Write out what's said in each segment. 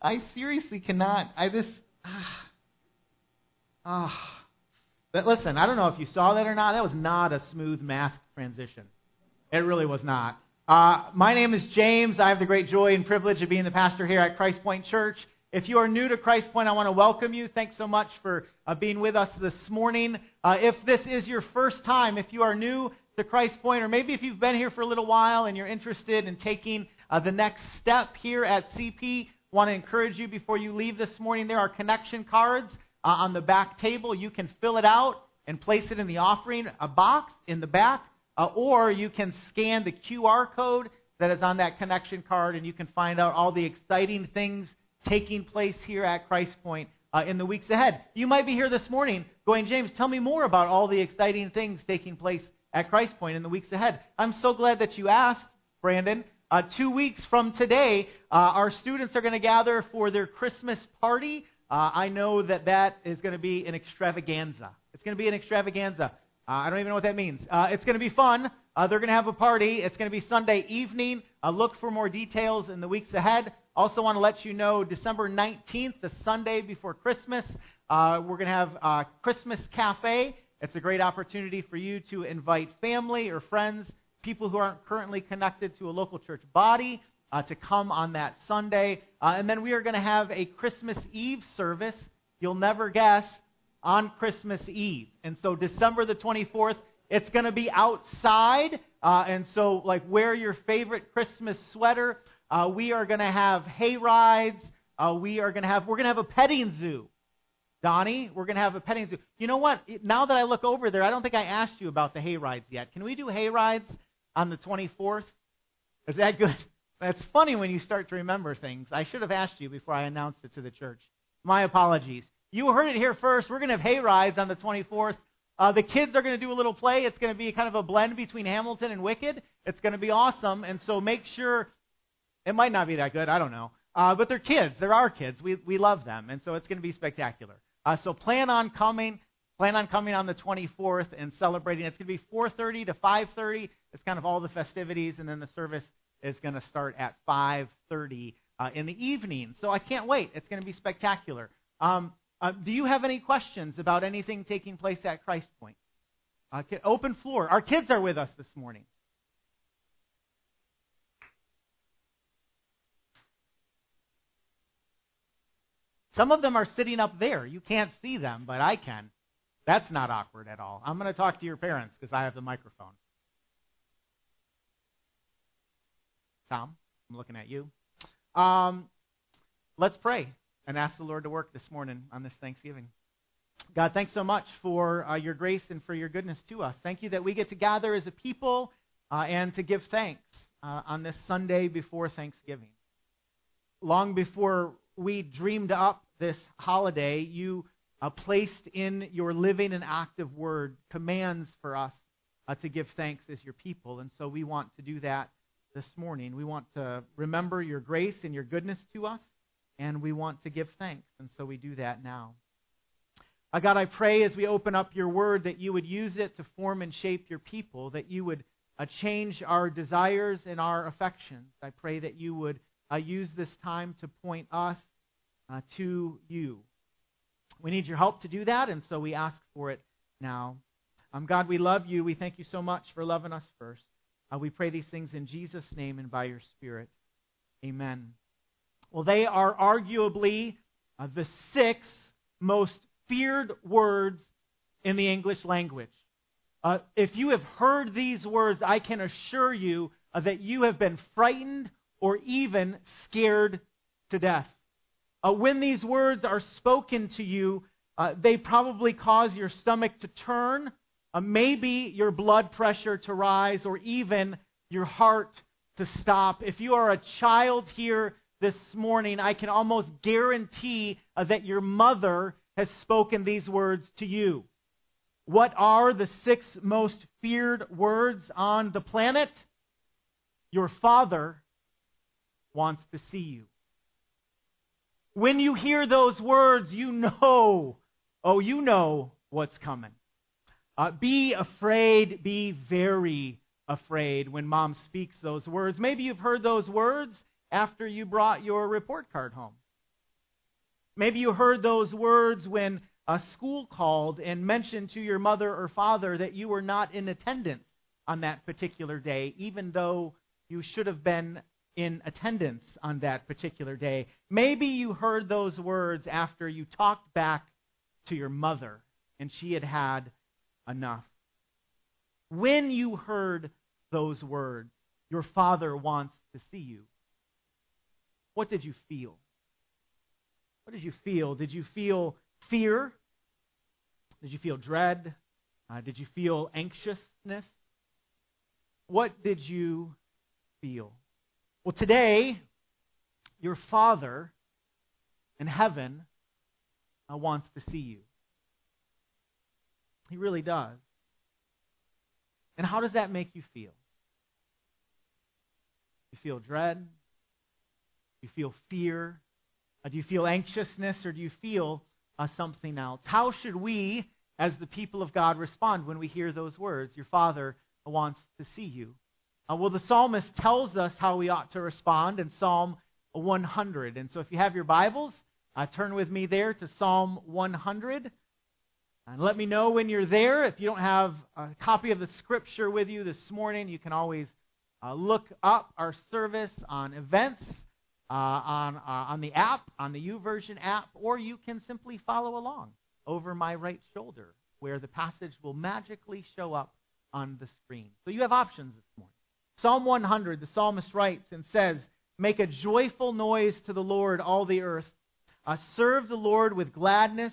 I seriously cannot. I just. Ah. ah. But listen, I don't know if you saw that or not. That was not a smooth mask transition. It really was not. Uh, my name is James. I have the great joy and privilege of being the pastor here at Christ Point Church. If you are new to Christ Point, I want to welcome you. Thanks so much for uh, being with us this morning. Uh, if this is your first time, if you are new to Christ Point, or maybe if you've been here for a little while and you're interested in taking uh, the next step here at CP, want to encourage you before you leave this morning. There are connection cards uh, on the back table. You can fill it out and place it in the offering a box in the back, uh, or you can scan the QR code that is on that connection card, and you can find out all the exciting things taking place here at Christ Point uh, in the weeks ahead. You might be here this morning going, James, tell me more about all the exciting things taking place at Christ Point in the weeks ahead. I'm so glad that you asked, Brandon. Uh, two weeks from today, uh, our students are going to gather for their Christmas party. Uh, I know that that is going to be an extravaganza. It's going to be an extravaganza. Uh, I don't even know what that means. Uh, it's going to be fun. Uh, they're going to have a party. It's going to be Sunday evening. look for more details in the weeks ahead. Also, want to let you know December 19th, the Sunday before Christmas, we're going to have a Christmas Cafe. It's a great opportunity for you to invite family or friends people who aren't currently connected to a local church body uh, to come on that Sunday. Uh, and then we are going to have a Christmas Eve service, you'll never guess, on Christmas Eve. And so December the 24th, it's going to be outside. Uh, and so, like, wear your favorite Christmas sweater. Uh, we are going to have hay rides. Uh, we are going to have, we're going to have a petting zoo. Donnie, we're going to have a petting zoo. You know what? Now that I look over there, I don't think I asked you about the hay rides yet. Can we do hay rides on the 24th. Is that good? That's funny when you start to remember things. I should have asked you before I announced it to the church. My apologies. You heard it here first. We're going to have hay rides on the 24th. Uh, the kids are going to do a little play. It's going to be kind of a blend between Hamilton and Wicked. It's going to be awesome. And so make sure it might not be that good. I don't know. Uh, but they're kids. They're our kids. We, we love them. And so it's going to be spectacular. Uh, so plan on coming. Plan on coming on the 24th and celebrating. It's going to be 4:30 to 5:30. It's kind of all the festivities, and then the service is going to start at 5:30 uh, in the evening. So I can't wait. It's going to be spectacular. Um, uh, do you have any questions about anything taking place at Christ Point? Uh, open floor. Our kids are with us this morning. Some of them are sitting up there. You can't see them, but I can. That's not awkward at all. I'm going to talk to your parents because I have the microphone. Tom, I'm looking at you. Um, let's pray and ask the Lord to work this morning on this Thanksgiving. God, thanks so much for uh, your grace and for your goodness to us. Thank you that we get to gather as a people uh, and to give thanks uh, on this Sunday before Thanksgiving. Long before we dreamed up this holiday, you uh, placed in your living and active word commands for us uh, to give thanks as your people. And so we want to do that this morning. We want to remember your grace and your goodness to us, and we want to give thanks. And so we do that now. Uh, God, I pray as we open up your word that you would use it to form and shape your people, that you would uh, change our desires and our affections. I pray that you would uh, use this time to point us uh, to you. We need your help to do that, and so we ask for it now. Um, God, we love you. We thank you so much for loving us first. Uh, we pray these things in Jesus' name and by your Spirit. Amen. Well, they are arguably uh, the six most feared words in the English language. Uh, if you have heard these words, I can assure you uh, that you have been frightened or even scared to death. Uh, when these words are spoken to you, uh, they probably cause your stomach to turn, uh, maybe your blood pressure to rise, or even your heart to stop. If you are a child here this morning, I can almost guarantee uh, that your mother has spoken these words to you. What are the six most feared words on the planet? Your father wants to see you. When you hear those words, you know, oh, you know what's coming. Uh, be afraid, be very afraid when mom speaks those words. Maybe you've heard those words after you brought your report card home. Maybe you heard those words when a school called and mentioned to your mother or father that you were not in attendance on that particular day, even though you should have been in attendance on that particular day. Maybe you heard those words after you talked back to your mother and she had had enough. When you heard those words, your father wants to see you. What did you feel? What did you feel? Did you feel fear? Did you feel dread? Uh, did you feel anxiousness? What did you feel? Well, today, your Father in heaven uh, wants to see you. He really does. And how does that make you feel? You feel dread? You feel fear? Uh, do you feel anxiousness or do you feel uh, something else? How should we, as the people of God, respond when we hear those words? Your Father wants to see you. Uh, well, the psalmist tells us how we ought to respond in Psalm 100. And so if you have your Bibles, uh, turn with me there to Psalm 100. And let me know when you're there. If you don't have a copy of the scripture with you this morning, you can always uh, look up our service on events uh, on, uh, on the app, on the YouVersion app, or you can simply follow along over my right shoulder where the passage will magically show up on the screen. So you have options this morning. Psalm 100, the psalmist writes and says, Make a joyful noise to the Lord, all the earth. Uh, serve the Lord with gladness.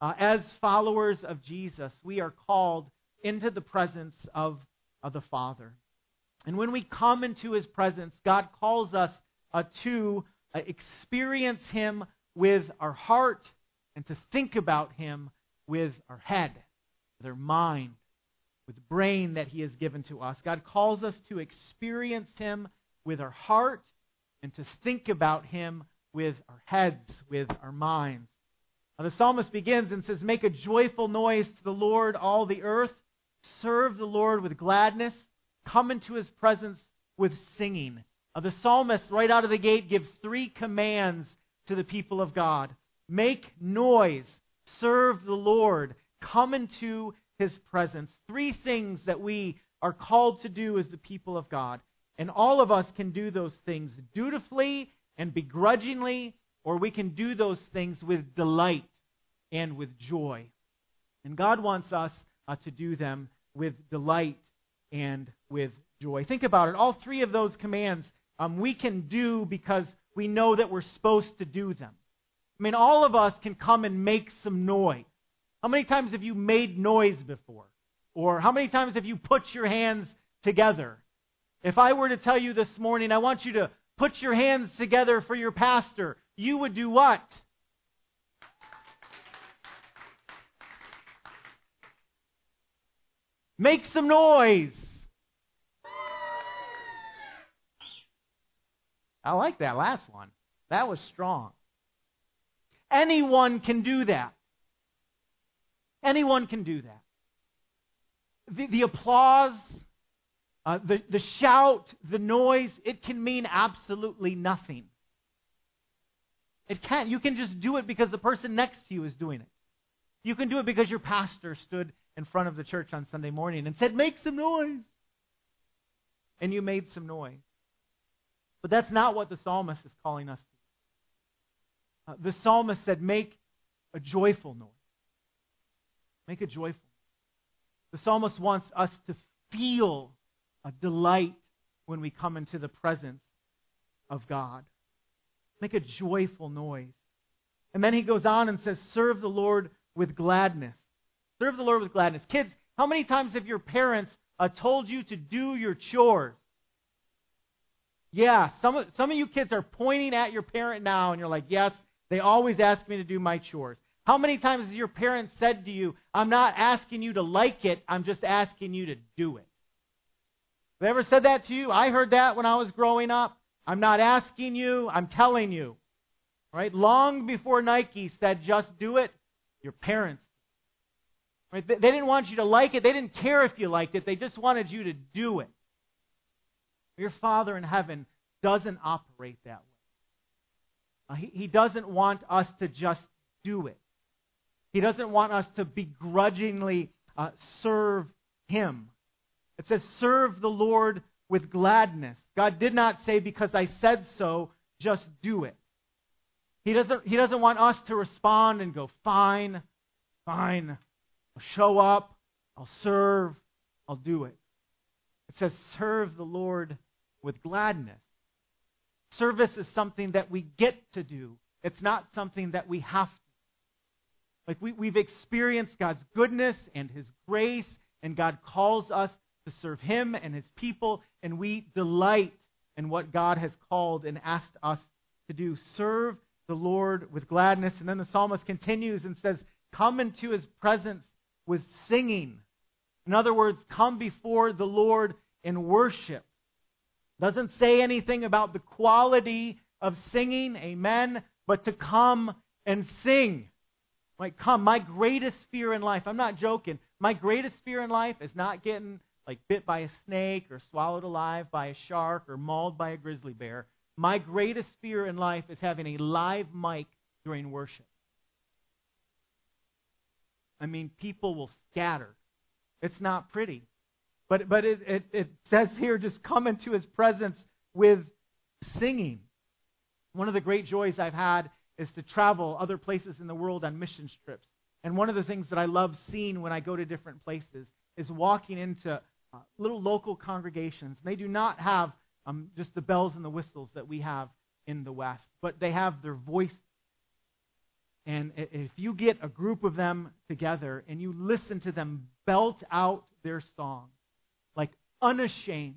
Uh, as followers of Jesus, we are called into the presence of, of the Father. And when we come into his presence, God calls us uh, to uh, experience him with our heart and to think about him with our head, with our mind, with the brain that he has given to us. God calls us to experience him with our heart and to think about Him with our heads, with our minds. Now, the psalmist begins and says, Make a joyful noise to the Lord, all the earth. Serve the Lord with gladness. Come into His presence with singing. Now, the psalmist, right out of the gate, gives three commands to the people of God Make noise. Serve the Lord. Come into His presence. Three things that we are called to do as the people of God. And all of us can do those things dutifully and begrudgingly, or we can do those things with delight and with joy. And God wants us uh, to do them with delight and with joy. Think about it. All three of those commands um, we can do because we know that we're supposed to do them. I mean, all of us can come and make some noise. How many times have you made noise before? Or how many times have you put your hands together? If I were to tell you this morning, I want you to put your hands together for your pastor, you would do what? Make some noise. I like that last one. That was strong. Anyone can do that. Anyone can do that. The, the applause, uh, the, the shout, the noise, it can mean absolutely nothing. It can't. You can just do it because the person next to you is doing it. You can do it because your pastor stood in front of the church on Sunday morning and said, Make some noise. And you made some noise. But that's not what the psalmist is calling us to. Uh, the psalmist said, Make a joyful noise. Make a joyful. The psalmist wants us to feel a delight when we come into the presence of God. Make a joyful noise. And then he goes on and says, Serve the Lord with gladness. Serve the Lord with gladness. Kids, how many times have your parents uh, told you to do your chores? Yeah, some of, some of you kids are pointing at your parent now, and you're like, Yes, they always ask me to do my chores. How many times has your parents said to you, I'm not asking you to like it, I'm just asking you to do it? Have they ever said that to you? I heard that when I was growing up. I'm not asking you, I'm telling you. Right? Long before Nike said just do it, your parents. Right? They didn't want you to like it. They didn't care if you liked it. They just wanted you to do it. Your Father in heaven doesn't operate that way. He, he doesn't want us to just do it. He doesn't want us to begrudgingly uh, serve Him. It says, serve the Lord with gladness. God did not say, because I said so, just do it. He doesn't, he doesn't want us to respond and go, fine, fine, I'll show up, I'll serve, I'll do it. It says, serve the Lord with gladness. Service is something that we get to do. It's not something that we have to. Like we, we've experienced God's goodness and His grace, and God calls us to serve Him and His people, and we delight in what God has called and asked us to do. Serve the Lord with gladness. And then the psalmist continues and says, Come into His presence with singing. In other words, come before the Lord in worship. Doesn't say anything about the quality of singing, amen, but to come and sing. Like, come, my greatest fear in life, I'm not joking, my greatest fear in life is not getting like bit by a snake or swallowed alive by a shark or mauled by a grizzly bear. My greatest fear in life is having a live mic during worship. I mean, people will scatter. It's not pretty. But, but it, it, it says here, just come into his presence with singing. One of the great joys I've had is to travel other places in the world on mission trips. And one of the things that I love seeing when I go to different places is walking into uh, little local congregations. They do not have um, just the bells and the whistles that we have in the West, but they have their voice. And if you get a group of them together and you listen to them belt out their song, like unashamed.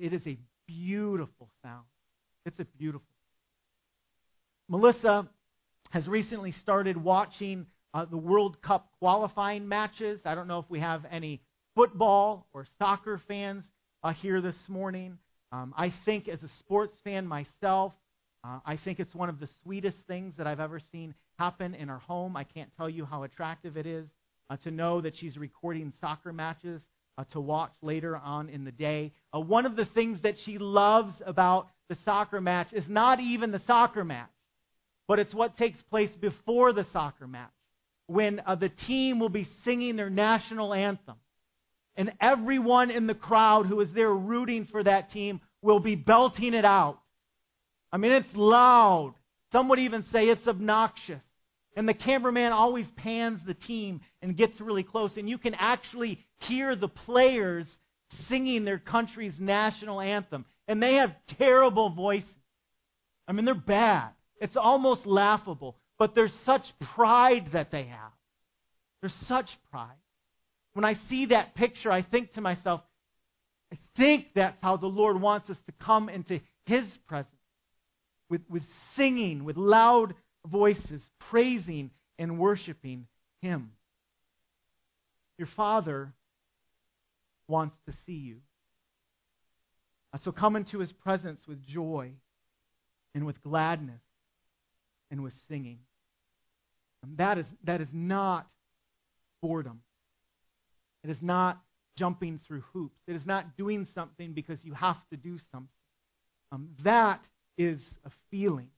It is a beautiful sound. It's a beautiful. Melissa has recently started watching uh, the World Cup qualifying matches. I don't know if we have any football or soccer fans uh, here this morning. Um, I think, as a sports fan myself, uh, I think it's one of the sweetest things that I've ever seen happen in our home. I can't tell you how attractive it is uh, to know that she's recording soccer matches uh, to watch later on in the day. Uh, one of the things that she loves about the soccer match is not even the soccer match, but it's what takes place before the soccer match when uh, the team will be singing their national anthem. And everyone in the crowd who is there rooting for that team will be belting it out. I mean, it's loud. Some would even say it's obnoxious. And the cameraman always pans the team and gets really close. And you can actually hear the players singing their country's national anthem. And they have terrible voices. I mean, they're bad. It's almost laughable. But there's such pride that they have. There's such pride. When I see that picture, I think to myself, I think that's how the Lord wants us to come into His presence with, with singing, with loud voices praising and worshiping Him. Your Father wants to see you. So come into His presence with joy and with gladness and with singing. And that is, that is not boredom. It is not jumping through hoops. It is not doing something because you have to do something. Um, that is a feeling.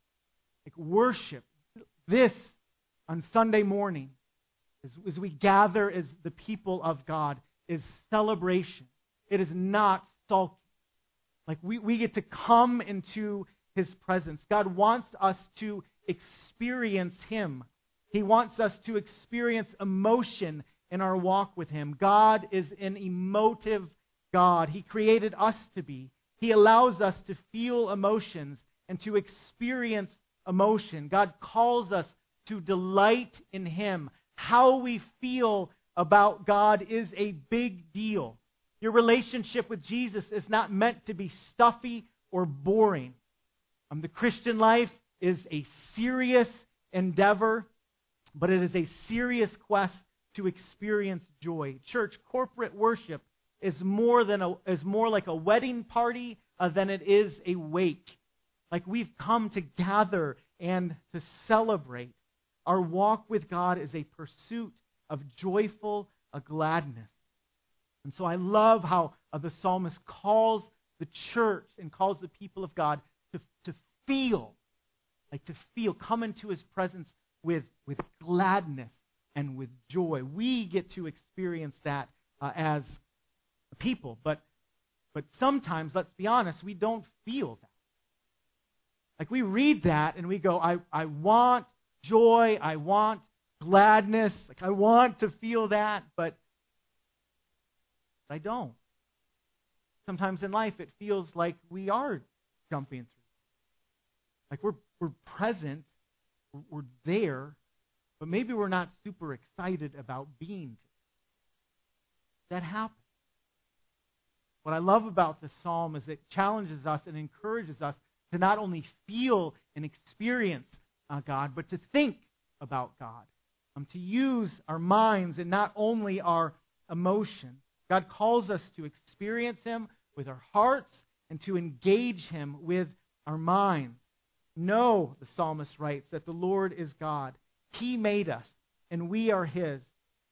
Like worship this, on Sunday morning, as, as we gather as the people of God, is celebration. It is not sulking. Like we, we get to come into His presence. God wants us to experience Him. He wants us to experience emotion in our walk with Him. God is an emotive God. He created us to be. He allows us to feel emotions and to experience emotion. God calls us to delight in Him. How we feel about God is a big deal. Your relationship with Jesus is not meant to be stuffy or boring. Um, the Christian life is a serious endeavor, but it is a serious quest to experience joy. Church, corporate worship is more than a, is more like a wedding party uh, than it is a wake. Like we've come to gather and to celebrate. Our walk with God is a pursuit of joyful a gladness. And so I love how uh, the psalmist calls the church and calls the people of God to, to feel, like to feel, come into his presence with, with gladness and with joy. We get to experience that uh, as people, but, but sometimes, let's be honest, we don't feel that. Like we read that and we go, I, I want joy, I want gladness, like I want to feel that, but I don't. Sometimes in life it feels like we are jumping through. Like we're, we're present, we're there, but maybe we're not super excited about being. there. That happens. What I love about the psalm is it challenges us and encourages us to not only feel and experience uh, God, but to think about God, um, to use our minds and not only our emotion. God calls us to experience Him with our hearts and to engage Him with our minds. Know, the psalmist writes, that the Lord is God. He made us, and we are His.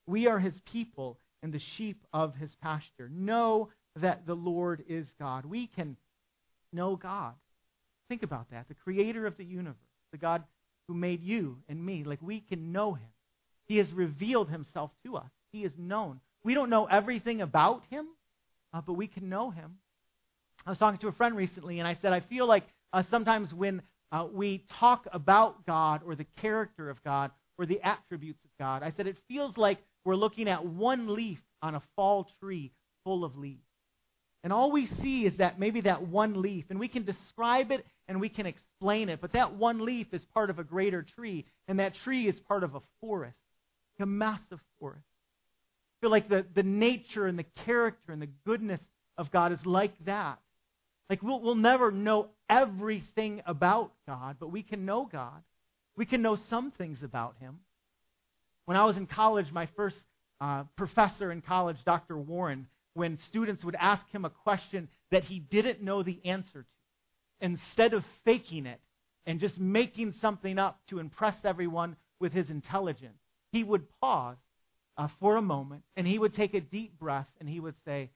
We are His people and the sheep of His pasture. Know that the Lord is God. We can know God. Think about that. The creator of the universe, the God who made you and me, like we can know him. He has revealed himself to us. He is known. We don't know everything about him, uh, but we can know him. I was talking to a friend recently, and I said, I feel like uh, sometimes when uh, we talk about God or the character of God or the attributes of God, I said, it feels like we're looking at one leaf on a fall tree full of leaves. And all we see is that maybe that one leaf, and we can describe it and we can explain it, but that one leaf is part of a greater tree, and that tree is part of a forest, a massive forest. I feel like the, the nature and the character and the goodness of God is like that. Like we'll, we'll never know everything about God, but we can know God. We can know some things about Him. When I was in college, my first uh, professor in college, Dr. Warren, when students would ask him a question that he didn't know the answer to, instead of faking it and just making something up to impress everyone with his intelligence, he would pause uh, for a moment and he would take a deep breath and he would say,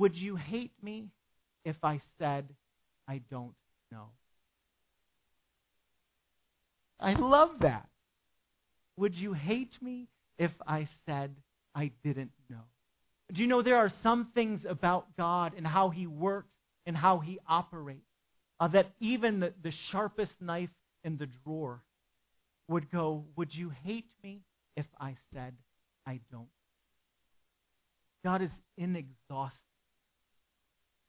Would you hate me if I said I don't know? I love that. Would you hate me if I said I didn't know. Do you know there are some things about God and how He works and how He operates uh, that even the, the sharpest knife in the drawer would go, Would you hate me if I said I don't? God is inexhaustible.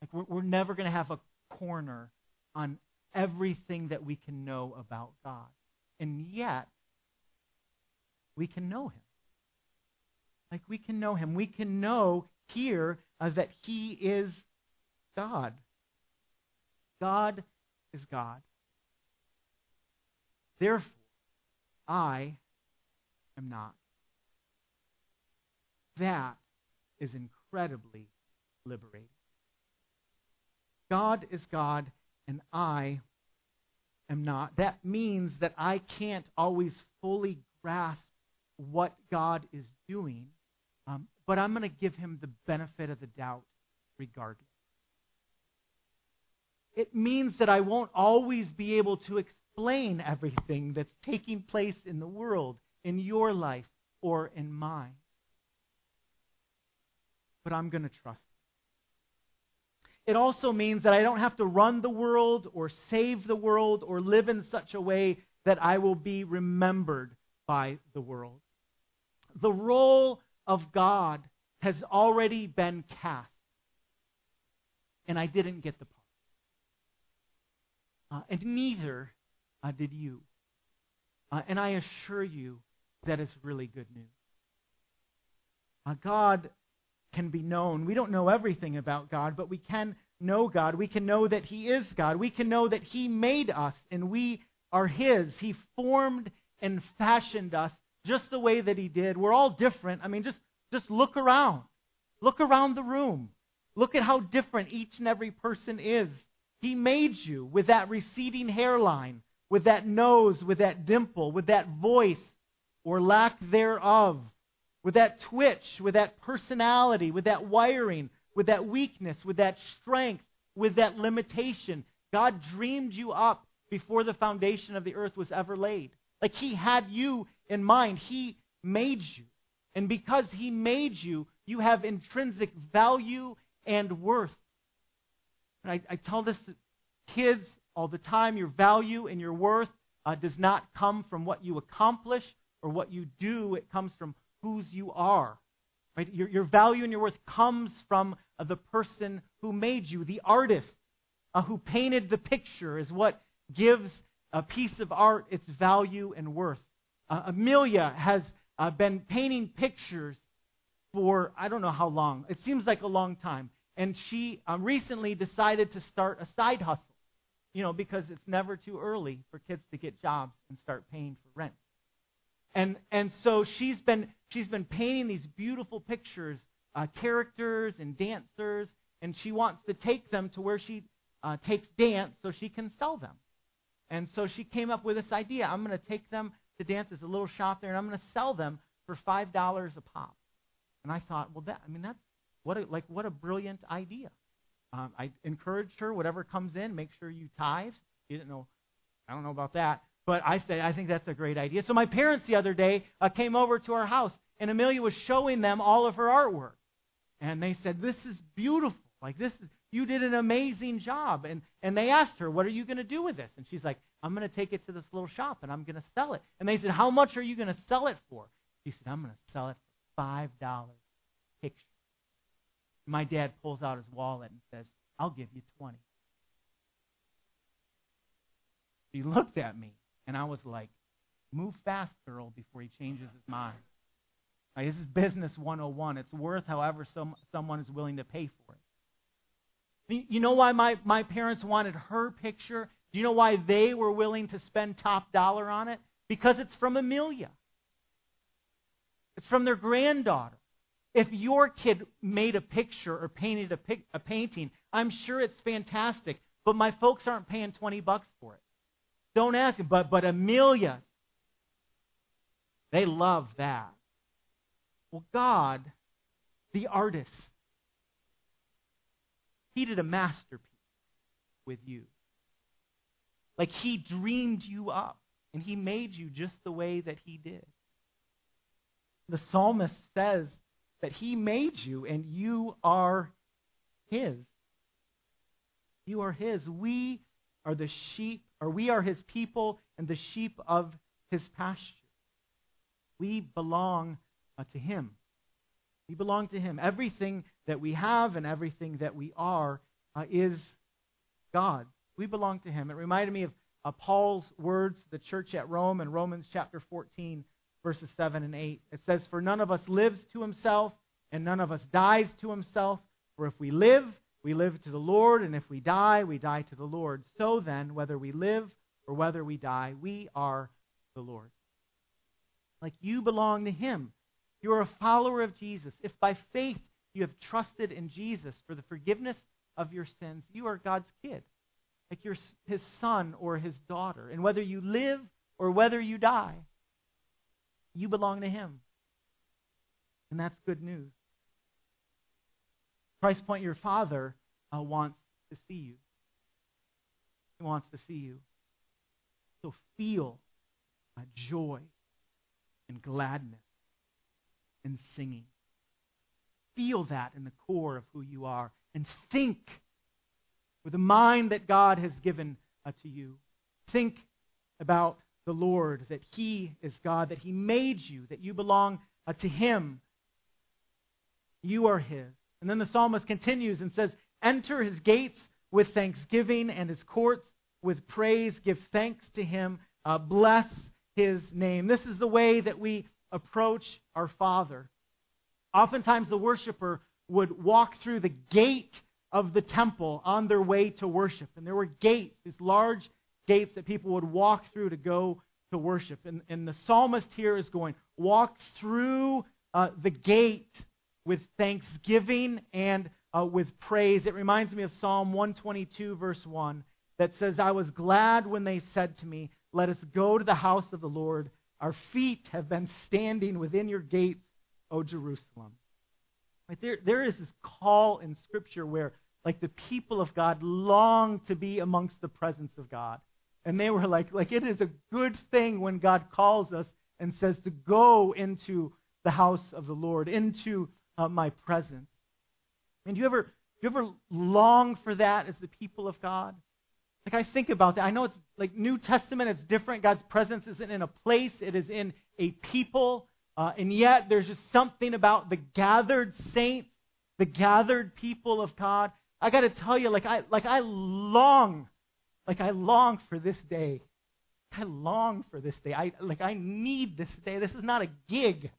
Like we're, we're never going to have a corner on everything that we can know about God. And yet, we can know Him. Like we can know him. We can know here uh, that he is God. God is God. Therefore, I am not. That is incredibly liberating. God is God, and I am not. That means that I can't always fully grasp what God is doing um, but I'm going to give him the benefit of the doubt regardless. It means that I won't always be able to explain everything that's taking place in the world, in your life, or in mine. But I'm going to trust. It also means that I don't have to run the world or save the world or live in such a way that I will be remembered by the world. The role of God has already been cast. And I didn't get the part. Uh, and neither uh, did you. Uh, and I assure you that is really good news. Uh, God can be known. We don't know everything about God, but we can know God. We can know that He is God. We can know that He made us and we are His. He formed and fashioned us just the way that He did. We're all different. I mean, just, just look around. Look around the room. Look at how different each and every person is. He made you with that receding hairline, with that nose, with that dimple, with that voice or lack thereof, with that twitch, with that personality, with that wiring, with that weakness, with that strength, with that limitation. God dreamed you up before the foundation of the earth was ever laid. Like He had you in mind. He made you. And because He made you, you have intrinsic value and worth. And I, I tell this to kids all the time your value and your worth uh, does not come from what you accomplish or what you do, it comes from whose you are. Right? Your, your value and your worth comes from uh, the person who made you. The artist uh, who painted the picture is what gives a piece of art its value and worth. Uh, Amelia has uh, been painting pictures for I don't know how long. It seems like a long time. And she um, recently decided to start a side hustle. You know, because it's never too early for kids to get jobs and start paying for rent. And and so she's been she's been painting these beautiful pictures, uh, characters and dancers, and she wants to take them to where she uh, takes dance so she can sell them. And so she came up with this idea: I'm going to take them to dance. There's a little shop there, and I'm going to sell them for five dollars a pop. And I thought, well, that I mean that's what a, like what a brilliant idea. Um, I encouraged her, whatever comes in, make sure you tithe. She didn't know, I don't know about that, but I said, I think that's a great idea. So my parents the other day uh, came over to our house, and Amelia was showing them all of her artwork. And they said, This is beautiful. Like, this is, you did an amazing job. And, and they asked her, What are you going to do with this? And she's like, I'm going to take it to this little shop and I'm going to sell it. And they said, How much are you going to sell it for? She said, I'm going to sell it for $5 picture. My dad pulls out his wallet and says, I'll give you 20. He looked at me and I was like, move fast, girl, before he changes his mind. Like, this is business 101. It's worth however some, someone is willing to pay for it. You know why my, my parents wanted her picture? Do you know why they were willing to spend top dollar on it? Because it's from Amelia. It's from their granddaughter. If your kid made a picture or painted a, pic, a painting, I'm sure it's fantastic, but my folks aren't paying 20 bucks for it. Don't ask him. But, but Amelia, they love that. Well, God, the artist, he did a masterpiece with you. Like he dreamed you up, and he made you just the way that he did. The psalmist says that he made you, and you are his. You are his. We are the sheep or we are his people and the sheep of his pasture. We belong uh, to him. We belong to him. Everything that we have and everything that we are uh, is God. We belong to him. It reminded me of uh, Paul's words to the church at Rome in Romans chapter 14, verses 7 and 8. It says, For none of us lives to himself, and none of us dies to himself. For if we live, we live to the Lord, and if we die, we die to the Lord. So then, whether we live or whether we die, we are the Lord. Like you belong to Him. You are a follower of Jesus. If by faith you have trusted in Jesus for the forgiveness of your sins, you are God's kid. Like you're His son or His daughter. And whether you live or whether you die, you belong to Him. And that's good news. Christ Point, your Father uh, wants to see you. He wants to see you. So feel uh, joy and gladness and singing. Feel that in the core of who you are. And think with the mind that God has given uh, to you. Think about the Lord, that He is God, that He made you, that you belong uh, to Him. You are His. And then the psalmist continues and says, Enter his gates with thanksgiving and his courts with praise. Give thanks to him. Uh, bless his name. This is the way that we approach our Father. Oftentimes, the worshiper would walk through the gate of the temple on their way to worship. And there were gates, these large gates that people would walk through to go to worship. And, and the psalmist here is going, walk through uh, the gate with thanksgiving and uh, with praise. It reminds me of Psalm 122, verse 1, that says, I was glad when they said to me, Let us go to the house of the Lord. Our feet have been standing within your gates, O Jerusalem. Right, there, there is this call in Scripture where, like, the people of God long to be amongst the presence of God. And they were like, like it is a good thing when God calls us and says to go into the house of the Lord, into uh, my presence. And do you ever, do you ever long for that as the people of God? Like I think about that. I know it's like New Testament, it's different. God's presence isn't in a place, it is in a people. Uh, and yet, there's just something about the gathered saints, the gathered people of God. I got to tell you, like I, like I long, like I long for this day. I long for this day. I like I need this day. This is not a gig.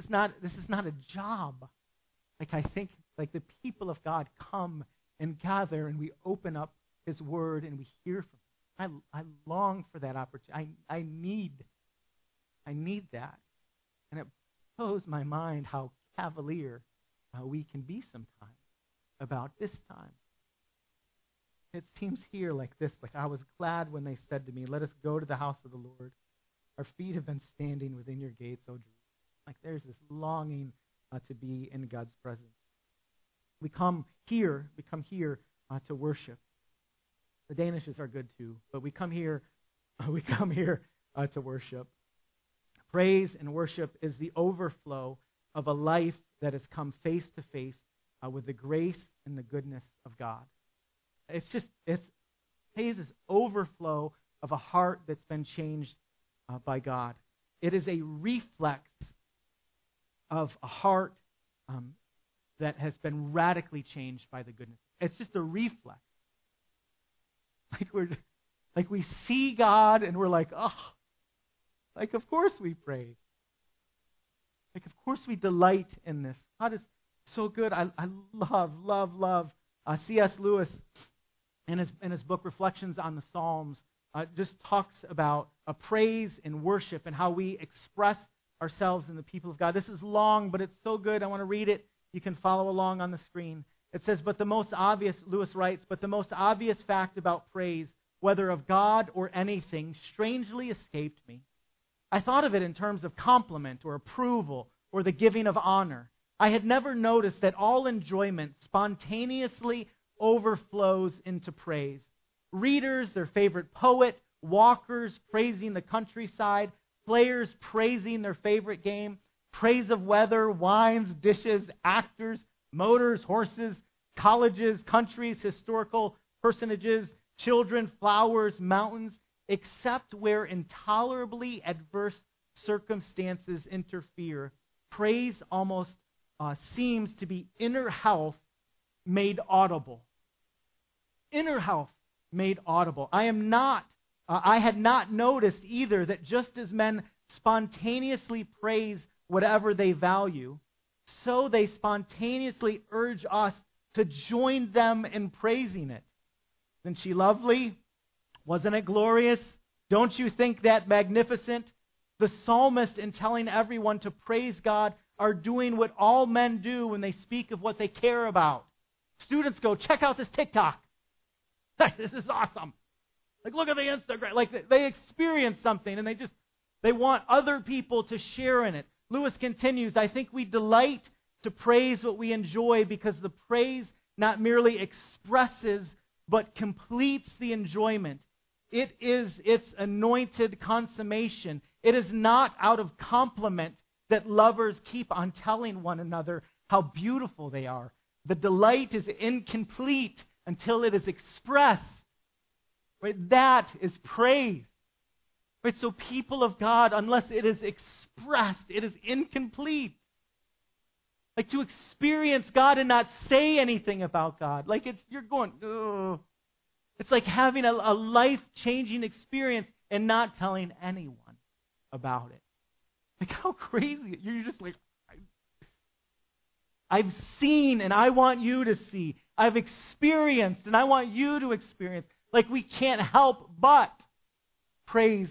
This is not this is not a job. Like I think like the people of God come and gather and we open up his word and we hear from him. I I long for that opportunity. I I need I need that. And it blows my mind how cavalier uh, we can be sometimes about this time. It seems here like this, like I was glad when they said to me, Let us go to the house of the Lord. Our feet have been standing within your gates, O Jerusalem. Like there's this longing uh, to be in God's presence. We come here, we come here uh, to worship. The Danishes are good too, but we come here, we come here uh, to worship. Praise and worship is the overflow of a life that has come face to face with the grace and the goodness of God. It's just, it's praise is overflow of a heart that's been changed uh, by God. It is a reflex of a heart um, that has been radically changed by the goodness. It's just a reflex. Like we're, like we see God and we're like, oh, like, of course we pray. Like, of course we delight in this. God is so good. I, I love, love, love. Uh, C.S. Lewis, in his, in his book Reflections on the Psalms, uh, just talks about a praise and worship and how we express ourselves and the people of God. This is long, but it's so good. I want to read it. You can follow along on the screen. It says, But the most obvious, Lewis writes, but the most obvious fact about praise, whether of God or anything, strangely escaped me. I thought of it in terms of compliment or approval or the giving of honor. I had never noticed that all enjoyment spontaneously overflows into praise. Readers, their favorite poet, walkers praising the countryside, players praising their favorite game, praise of weather, wines, dishes, actors, motors, horses, colleges, countries, historical personages, children, flowers, mountains, except where intolerably adverse circumstances interfere. Praise almost uh, seems to be inner health made audible. Inner health made audible. I am not, uh, I had not noticed either that just as men spontaneously praise whatever they value, so they spontaneously urge us to join them in praising it. Isn't she lovely? Wasn't it glorious? Don't you think that magnificent? The psalmist, in telling everyone to praise God, are doing what all men do when they speak of what they care about. Students go, check out this TikTok. this is awesome. Like, look at the Instagram. Like, they experience something and they just, they want other people to share in it. Lewis continues, I think we delight to praise what we enjoy because the praise not merely expresses but completes the enjoyment. It is its anointed consummation. It is not out of compliment that lovers keep on telling one another how beautiful they are. The delight is incomplete until it is expressed. Right? That is praise. Right? So, people of God, unless it is expressed, it is incomplete. Like to experience God and not say anything about God. Like it's you're going, Ugh. It's like having a, a life changing experience and not telling anyone about it. Like, how crazy. You're just like, I've seen and I want you to see. I've experienced and I want you to experience. Like we can't help but praise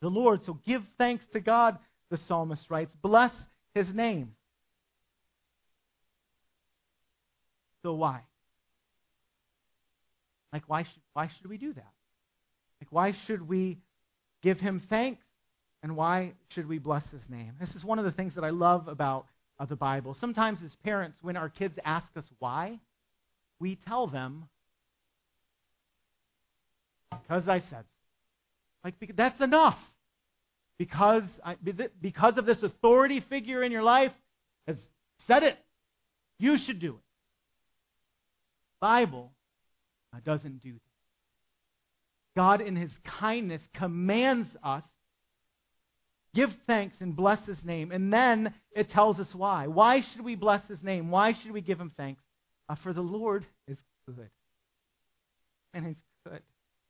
the Lord. So give thanks to God, the psalmist writes. Bless his name. So why? Like why should why should we do that? Like why should we give him thanks and why should we bless his name? This is one of the things that I love about uh, the Bible. Sometimes as parents when our kids ask us why, we tell them because I said like that's enough. Because I, because of this authority figure in your life has said it. You should do it. Bible uh, doesn't do that. God, in His kindness, commands us give thanks and bless His name. And then it tells us why. Why should we bless His name? Why should we give Him thanks? Uh, for the Lord is good. And He's good.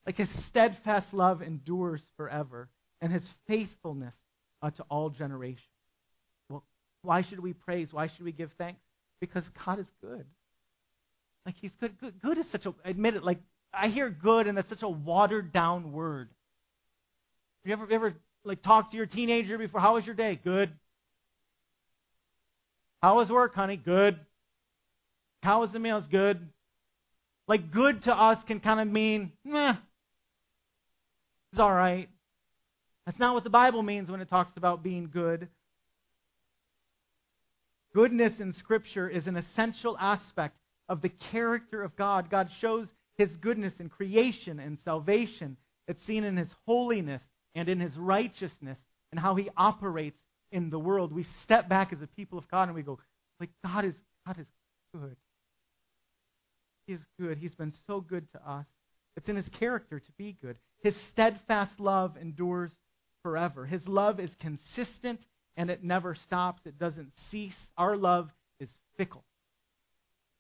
Like His steadfast love endures forever, and His faithfulness uh, to all generations. Well, why should we praise? Why should we give thanks? Because God is good. Like he's good. Good, good is such a admit it. Like I hear good, and it's such a watered down word. Have you ever ever like talked to your teenager before? How was your day? Good. How was work, honey? Good. How was the meals? Good. Like good to us can kind of mean, meh, all right. That's not what the Bible means when it talks about being good. Goodness in Scripture is an essential aspect of the character of God. God shows his goodness in creation and salvation. It's seen in his holiness and in his righteousness and how he operates in the world. We step back as a people of God and we go, like, God is, God is good. He is good. He's been so good to us. It's in his character to be good. His steadfast love endures forever. His love is consistent and it never stops. It doesn't cease. Our love is fickle.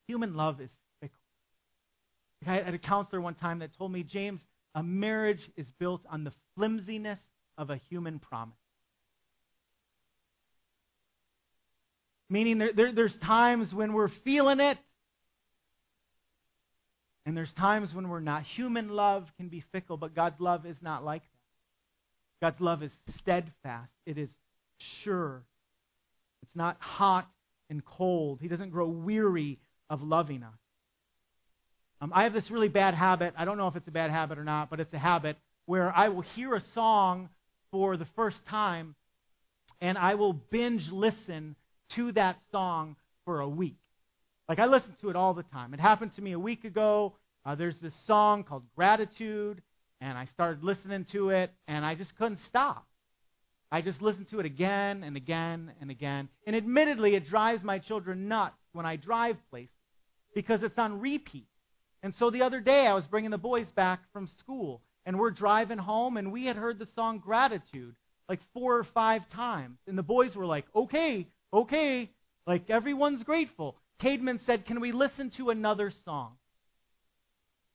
Human love is fickle. I had a counselor one time that told me, James, a marriage is built on the flimsiness of a human promise. Meaning there, there, there's times when we're feeling it, and there's times when we're not. Human love can be fickle, but God's love is not like that. God's love is steadfast, it is sure. It's not hot and cold. He doesn't grow weary of loving us. Um, I have this really bad habit. I don't know if it's a bad habit or not, but it's a habit where I will hear a song for the first time and I will binge listen to that song for a week. Like I listen to it all the time. It happened to me a week ago. Uh, there's this song called Gratitude, and I started listening to it, and I just couldn't stop. I just listened to it again and again and again. And admittedly, it drives my children nuts when I drive places because it's on repeat. And so the other day, I was bringing the boys back from school, and we're driving home, and we had heard the song Gratitude like four or five times. And the boys were like, okay, okay, like everyone's grateful. Cademan said, can we listen to another song?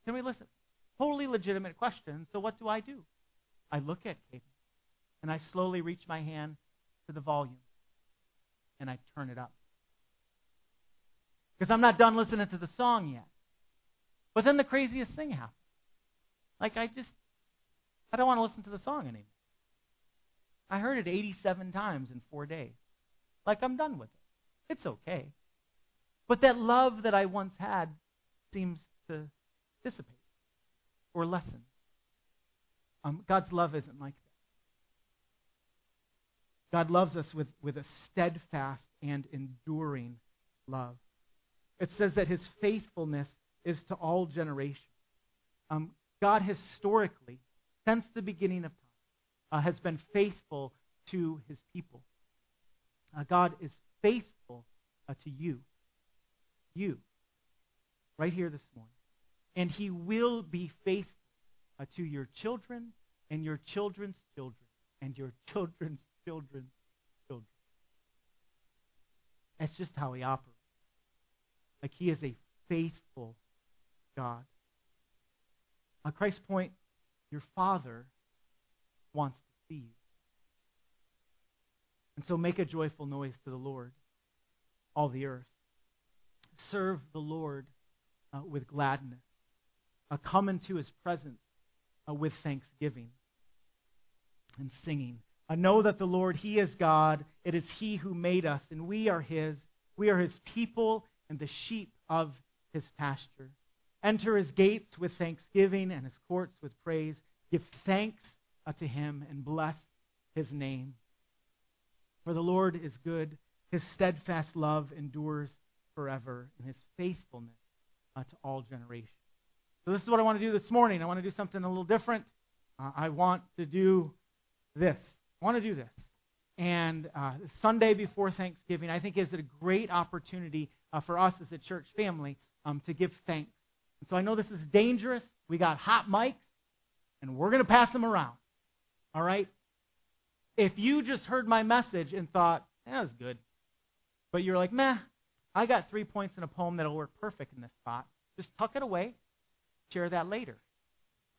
Can we listen? Totally legitimate question. So what do I do? I look at Cademan, and I slowly reach my hand to the volume, and I turn it up. Because I'm not done listening to the song yet. But then the craziest thing happens. Like, I just, I don't want to listen to the song anymore. I heard it 87 times in four days. Like, I'm done with it. It's okay. But that love that I once had seems to dissipate or lessen. Um, God's love isn't like that. God loves us with, with a steadfast and enduring love. It says that his faithfulness is to all generations. Um, God historically, since the beginning of time, uh, has been faithful to his people. Uh, God is faithful uh, to you. You. Right here this morning. And he will be faithful uh, to your children and your children's children and your children's children's children. That's just how he operates. Like he is a faithful God. On Christ's point, your Father wants to see you. And so make a joyful noise to the Lord, all the earth. Serve the Lord uh, with gladness. Uh, come into his presence uh, with thanksgiving and singing. I know that the Lord, he is God. It is he who made us, and we are his. We are his people and the sheep of his pasture. Enter his gates with thanksgiving and his courts with praise. Give thanks uh, to him and bless his name. For the Lord is good. His steadfast love endures forever, and his faithfulness uh, to all generations. So, this is what I want to do this morning. I want to do something a little different. Uh, I want to do this. I want to do this. And uh, Sunday before Thanksgiving, I think, is a great opportunity uh, for us as a church family um, to give thanks. And so I know this is dangerous. We got hot mics, and we're going to pass them around. All right? If you just heard my message and thought, that was good, but you're like, meh, I got three points in a poem that'll work perfect in this spot, just tuck it away, share that later.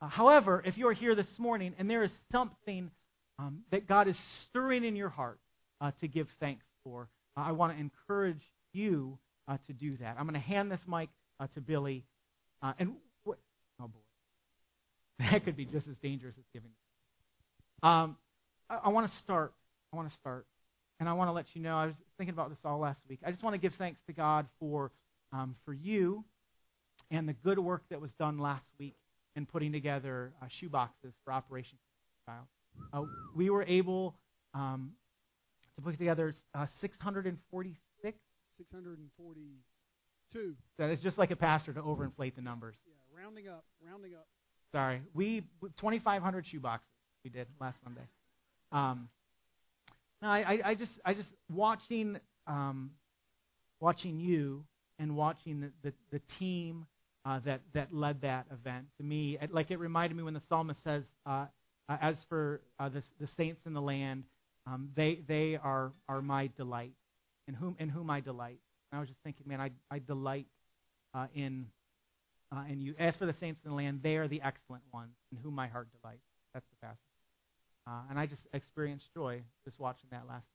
Uh, however, if you are here this morning and there is something um, that God is stirring in your heart uh, to give thanks for, uh, I want to encourage you uh, to do that. I'm going to hand this mic uh, to Billy. Uh, and wh- oh boy, that could be just as dangerous as giving. Um, I, I want to start. I want to start, and I want to let you know. I was thinking about this all last week. I just want to give thanks to God for um, for you and the good work that was done last week in putting together uh, shoe boxes for Operation Child. Uh, we were able um, to put together uh, 646. 642. That is just like a pastor to overinflate the numbers. Yeah, rounding up, rounding up. Sorry, we 2,500 shoe boxes we did last Sunday. Um, no, I, I, just I just watching um, watching you and watching the the, the team uh, that that led that event to me, it, like it reminded me when the psalmist says, uh, uh, "As for uh, the the saints in the land, um, they they are are my delight, in whom in whom I delight." And I was just thinking, man, I I delight uh, in uh, in you. As for the saints in the land, they are the excellent ones, in whom my heart delights. That's the passage. Uh, and I just experienced joy just watching that last.